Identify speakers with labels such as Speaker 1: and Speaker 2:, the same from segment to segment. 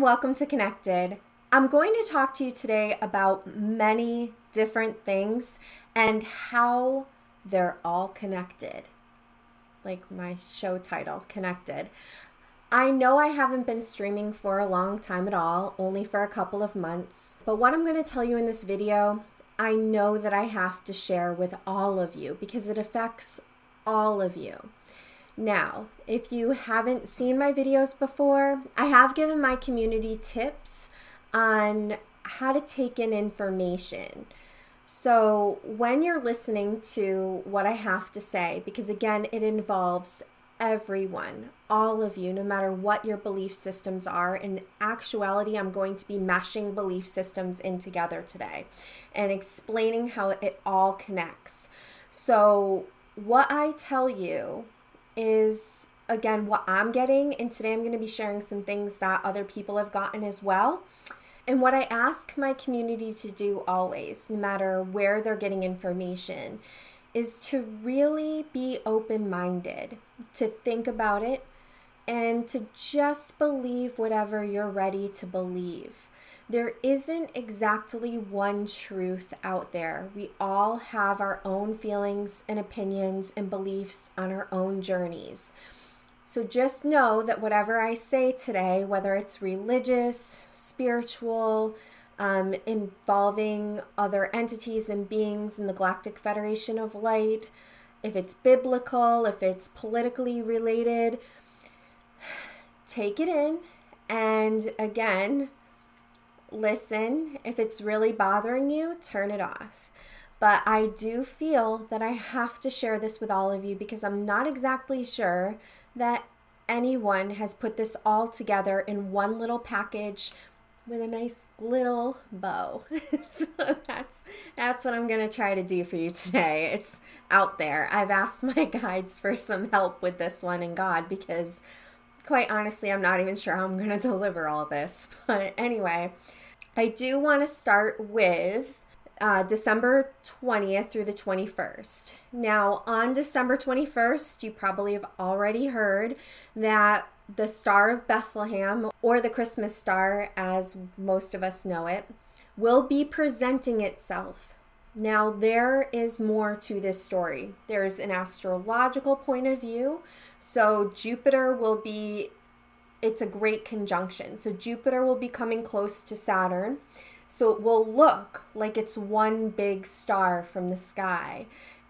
Speaker 1: welcome to Connected. I'm going to talk to you today about many different things and how they're all connected. Like my show title, Connected. I know I haven't been streaming for a long time at all, only for a couple of months. But what I'm going to tell you in this video, I know that I have to share with all of you because it affects all of you. Now, if you haven't seen my videos before, I have given my community tips on how to take in information. So, when you're listening to what I have to say, because again, it involves everyone, all of you, no matter what your belief systems are. In actuality, I'm going to be mashing belief systems in together today and explaining how it all connects. So, what I tell you is again what I'm getting, and today I'm going to be sharing some things that other people have gotten as well. And what I ask my community to do always, no matter where they're getting information, is to really be open minded, to think about it, and to just believe whatever you're ready to believe. There isn't exactly one truth out there. We all have our own feelings and opinions and beliefs on our own journeys. So just know that whatever I say today, whether it's religious, spiritual, um, involving other entities and beings in the Galactic Federation of Light, if it's biblical, if it's politically related, take it in. And again, listen. If it's really bothering you, turn it off. But I do feel that I have to share this with all of you because I'm not exactly sure that anyone has put this all together in one little package with a nice little bow. so that's that's what I'm going to try to do for you today. It's out there. I've asked my guides for some help with this one and God because quite honestly, I'm not even sure how I'm going to deliver all this. But anyway, I do want to start with uh, December 20th through the 21st. Now, on December 21st, you probably have already heard that the Star of Bethlehem, or the Christmas star as most of us know it, will be presenting itself. Now, there is more to this story. There's an astrological point of view. So, Jupiter will be it's a great conjunction. So Jupiter will be coming close to Saturn. So it will look like it's one big star from the sky.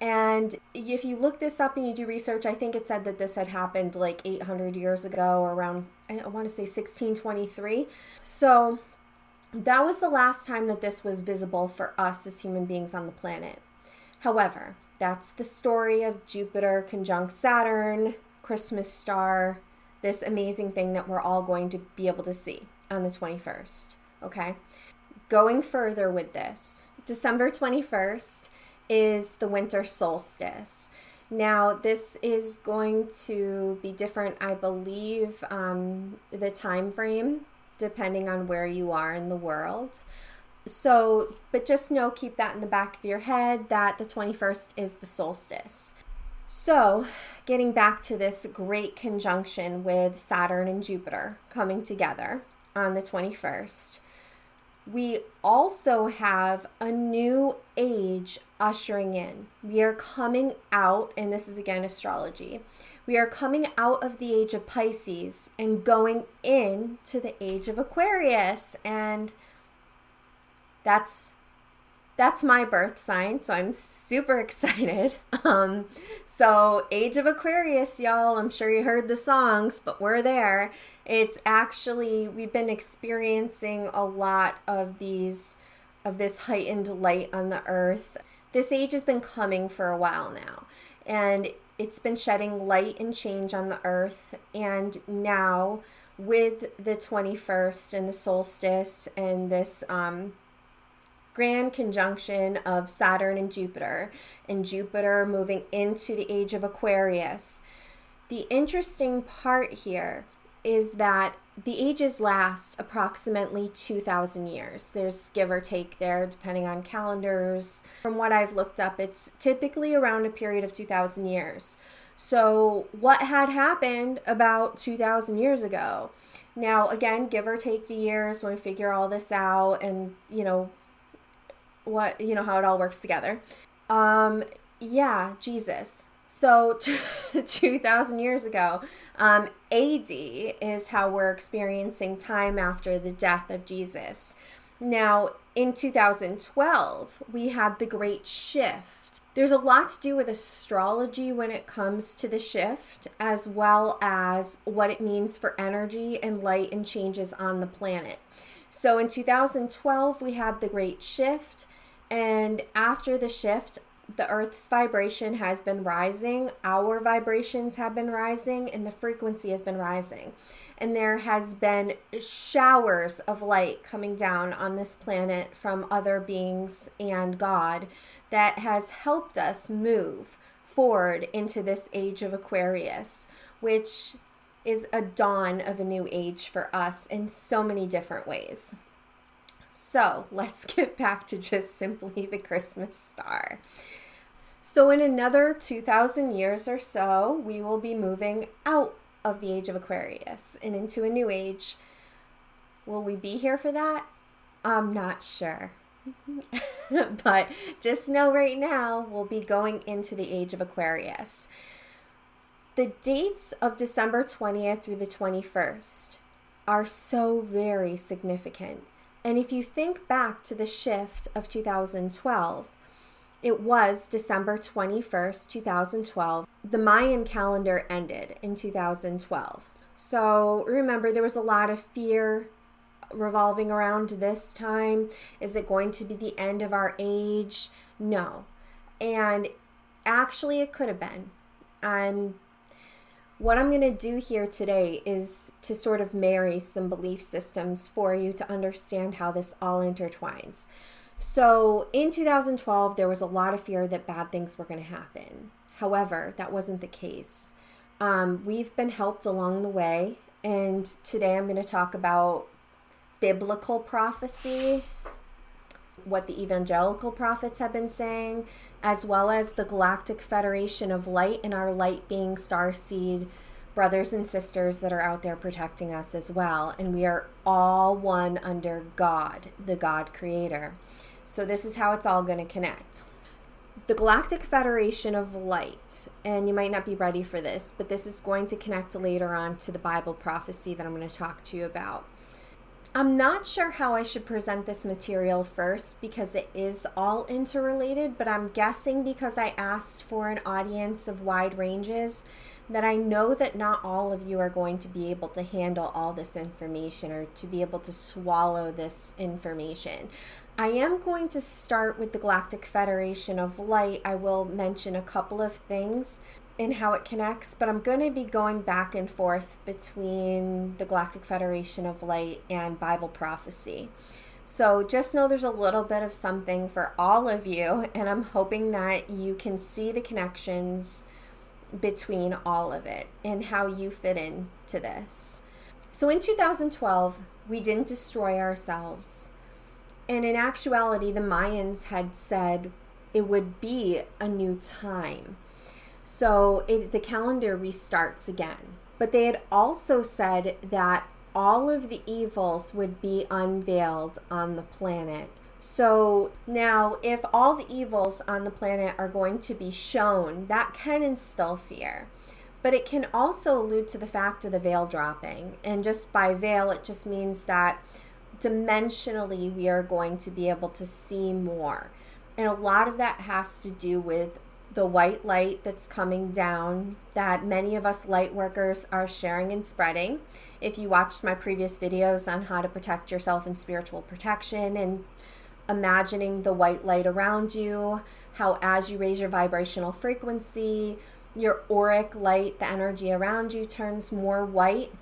Speaker 1: And if you look this up and you do research, I think it said that this had happened like 800 years ago, or around, I want to say 1623. So that was the last time that this was visible for us as human beings on the planet. However, that's the story of Jupiter conjunct Saturn, Christmas star, this amazing thing that we're all going to be able to see on the 21st. Okay. Going further with this, December 21st is the winter solstice. Now, this is going to be different, I believe, um, the time frame depending on where you are in the world. So, but just know, keep that in the back of your head that the 21st is the solstice. So, getting back to this great conjunction with Saturn and Jupiter coming together on the 21st, we also have a new age ushering in. We are coming out, and this is again astrology. We are coming out of the age of Pisces and going into the age of Aquarius. And that's that's my birth sign, so I'm super excited. Um, so, Age of Aquarius, y'all, I'm sure you heard the songs, but we're there. It's actually, we've been experiencing a lot of these, of this heightened light on the earth. This age has been coming for a while now, and it's been shedding light and change on the earth. And now, with the 21st and the solstice and this um, grand conjunction of Saturn and Jupiter, and Jupiter moving into the age of Aquarius. The interesting part here is that the ages last approximately 2,000 years. There's give or take there, depending on calendars. From what I've looked up, it's typically around a period of 2,000 years. So, what had happened about 2,000 years ago? Now, again, give or take the years when we figure all this out and, you know, what, you know, how it all works together. Um, yeah, Jesus. So, 2,000 years ago, um, AD is how we're experiencing time after the death of Jesus. Now, in 2012, we had the Great Shift. There's a lot to do with astrology when it comes to the shift, as well as what it means for energy and light and changes on the planet. So in 2012, we had the Great Shift, and after the shift, the Earth's vibration has been rising, our vibrations have been rising, and the frequency has been rising. And there has been showers of light coming down on this planet from other beings and God that has helped us move forward into this age of Aquarius, which is a dawn of a new age for us in so many different ways. So let's get back to just simply the Christmas star. So, in another 2,000 years or so, we will be moving out of the age of Aquarius and into a new age. Will we be here for that? I'm not sure. but just know right now, we'll be going into the age of Aquarius. The dates of December 20th through the 21st are so very significant. And if you think back to the shift of 2012, it was December 21st, 2012. The Mayan calendar ended in 2012. So remember, there was a lot of fear revolving around this time. Is it going to be the end of our age? No. And actually, it could have been. And what I'm going to do here today is to sort of marry some belief systems for you to understand how this all intertwines. So in 2012, there was a lot of fear that bad things were going to happen. However, that wasn't the case. Um, we've been helped along the way, and today I'm going to talk about biblical prophecy, what the evangelical prophets have been saying, as well as the Galactic Federation of Light and our light being star seed brothers and sisters that are out there protecting us as well. And we are all one under God, the God creator. So, this is how it's all going to connect. The Galactic Federation of Light, and you might not be ready for this, but this is going to connect later on to the Bible prophecy that I'm going to talk to you about. I'm not sure how I should present this material first because it is all interrelated, but I'm guessing because I asked for an audience of wide ranges that I know that not all of you are going to be able to handle all this information or to be able to swallow this information. I am going to start with the Galactic Federation of Light. I will mention a couple of things in how it connects, but I'm going to be going back and forth between the Galactic Federation of Light and Bible prophecy. So just know there's a little bit of something for all of you, and I'm hoping that you can see the connections between all of it and how you fit in to this. So in 2012, we didn't destroy ourselves and in actuality, the Mayans had said it would be a new time. So it, the calendar restarts again. But they had also said that all of the evils would be unveiled on the planet. So now, if all the evils on the planet are going to be shown, that can instill fear. But it can also allude to the fact of the veil dropping. And just by veil, it just means that dimensionally we are going to be able to see more. And a lot of that has to do with the white light that's coming down that many of us light workers are sharing and spreading. If you watched my previous videos on how to protect yourself in spiritual protection and imagining the white light around you, how as you raise your vibrational frequency, your auric light, the energy around you turns more white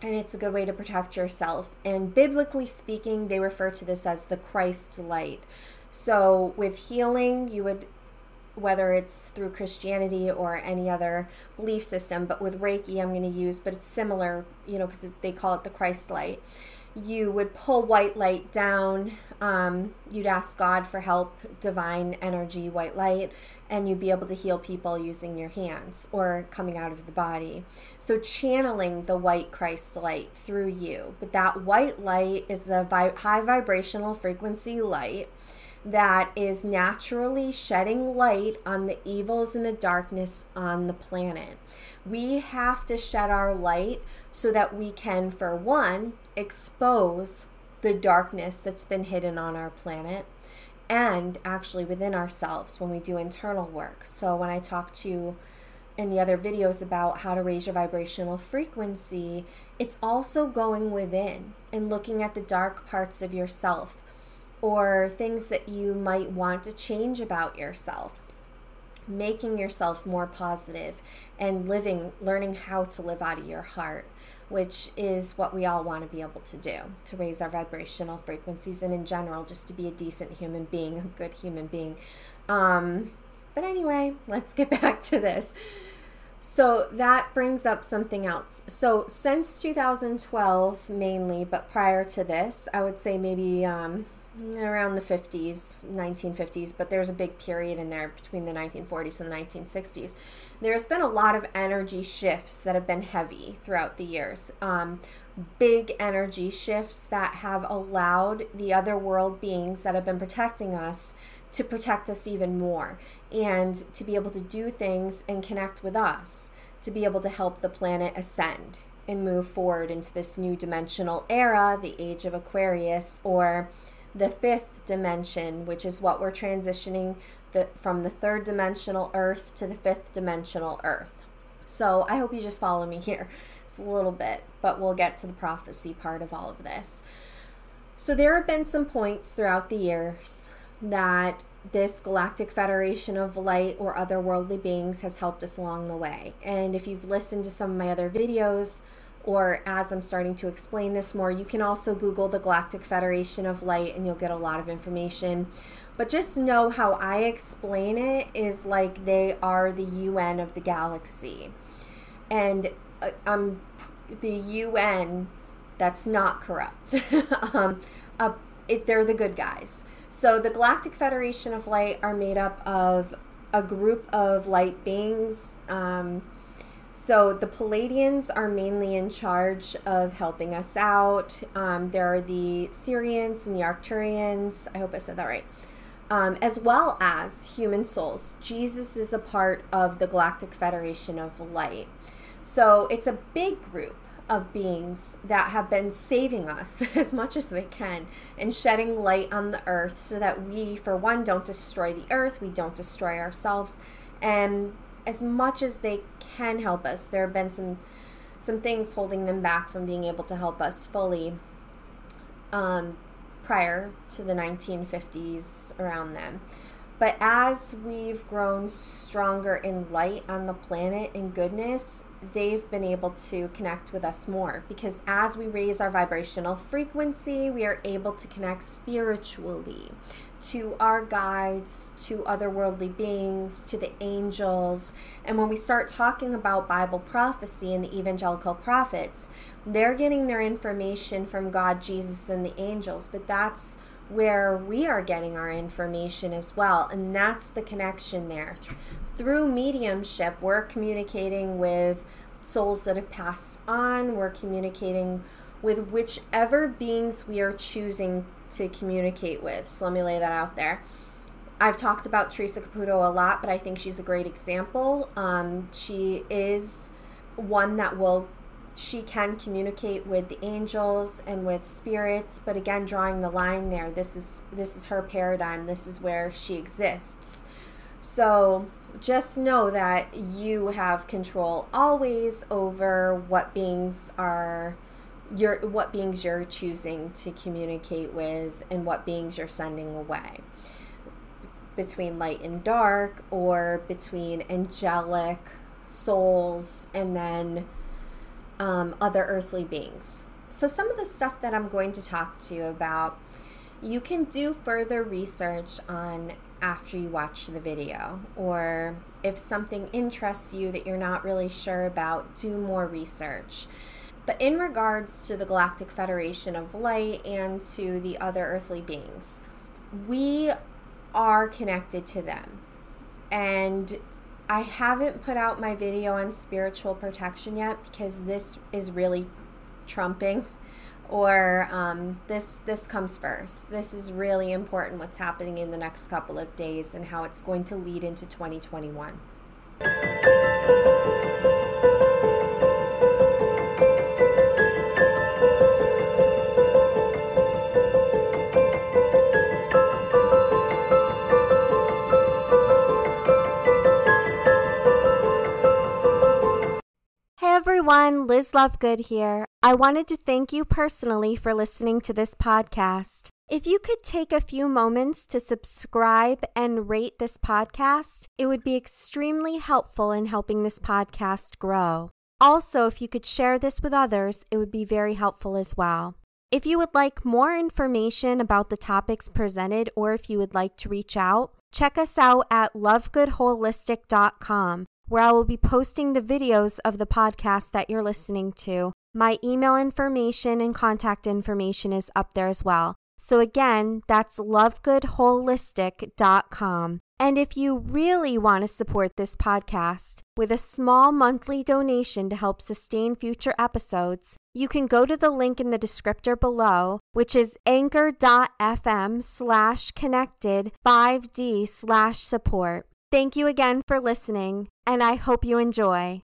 Speaker 1: and it's a good way to protect yourself. And biblically speaking, they refer to this as the Christ light. So with healing, you would whether it's through Christianity or any other belief system, but with Reiki, I'm going to use, but it's similar, you know, because they call it the Christ light. you would pull white light down. Um, you'd ask God for help, divine energy, white light, and you'd be able to heal people using your hands or coming out of the body. So, channeling the white Christ light through you. But that white light is a vi- high vibrational frequency light that is naturally shedding light on the evils and the darkness on the planet. We have to shed our light so that we can, for one, expose the darkness that's been hidden on our planet and actually within ourselves when we do internal work. So, when I talk to you in the other videos about how to raise your vibrational frequency, it's also going within and looking at the dark parts of yourself or things that you might want to change about yourself making yourself more positive and living learning how to live out of your heart which is what we all want to be able to do to raise our vibrational frequencies and in general just to be a decent human being a good human being. Um, but anyway let's get back to this. So that brings up something else. So since 2012 mainly but prior to this i would say maybe um, around the 50s, 1950s, but there's a big period in there between the 1940s and the 1960s. There's been a lot of energy shifts that have been heavy throughout the years. Um, big energy shifts that have allowed the other world beings that have been protecting us to protect us even more and to be able to do things and connect with us, to be able to help the planet ascend and move forward into this new dimensional era, the age of Aquarius, or the fifth dimension, which is what we're transitioning the, from the third dimensional Earth to the fifth dimensional Earth. So I hope you just follow me here. It's a little bit, but we'll get to the prophecy part of all of this. So there have been some points throughout the years that this Galactic Federation of Light or otherworldly beings has helped us along the way. And if you've listened to some of my other videos, or as I'm starting to explain this more, you can also Google the Galactic Federation of Light and you'll get a lot of information. But just know how I explain it is like they are the UN of the galaxy. And uh, um, the UN, that's not corrupt. um, uh, it, they're the good guys. So the Galactic Federation of Light are made up of a group of light beings. Um, so the Pleiadians are mainly in charge of helping us out. Um, there are the Sirians and the Arcturians. I hope I said that right. Um, as well as human souls. Jesus is a part of the Galactic Federation of Light. So it's a big group of beings that have been saving us as much as they can and shedding light on the earth so that we, for one, don't destroy the earth, we don't destroy ourselves, and as much as they can help us. There have been some some things holding them back from being able to help us fully um, prior to the 1950s around then. But as we've grown stronger in light on the planet and goodness, they've been able to connect with us more because as we raise our vibrational frequency, we are able to connect spiritually to our guides, to otherworldly beings, to the angels. And when we start talking about Bible prophecy and the evangelical prophets, they're getting their information from God, Jesus, and the angels. But that's where we are getting our information as well. And that's the connection there. Through mediumship, we're communicating with souls that have passed on, we're communicating with whichever beings we are choosing to communicate with. So let me lay that out there. I've talked about Teresa Caputo a lot, but I think she's a great example. Um, she is one that will, she can communicate with the angels and with spirits, but again, drawing the line there. This is this is her paradigm. This is where she exists. So just know that you have control always over what beings are your what beings you're choosing to communicate with and what beings you're sending away. Between light and dark or between angelic souls and then um, other earthly beings. So some of the stuff that i'm going to talk to you about you can do further research on after you watch the video or if something interests you that you're not really sure about do more research But in regards to the Galactic Federation of Light and to the other earthly beings, we are connected to them. And I haven't put out my video on spiritual protection yet because this is really trumping or um, this this comes first. This is really important what's happening in the next couple of days and how it's going to lead into 2021. Everyone, Liz Lovegood here. I wanted to thank you personally for listening to this podcast. If you could take a few moments to subscribe and rate this podcast, it would be extremely helpful in helping this podcast grow. Also, if you could share this with others, it would be very helpful as well. If you would like more information about the topics presented or if you would like to reach out, check us out at lovegoodholistic.com where I will be posting the videos of the podcast that you're listening to. My email information and contact information is up there as well. So, again, that's lovegoodholistic.com. And if you really want to support this podcast with a small monthly donation to help sustain future episodes, you can go to the link in the descriptor below, which is anchor.fm slash connected 5D slash support. Thank you again for listening, and I hope you enjoy.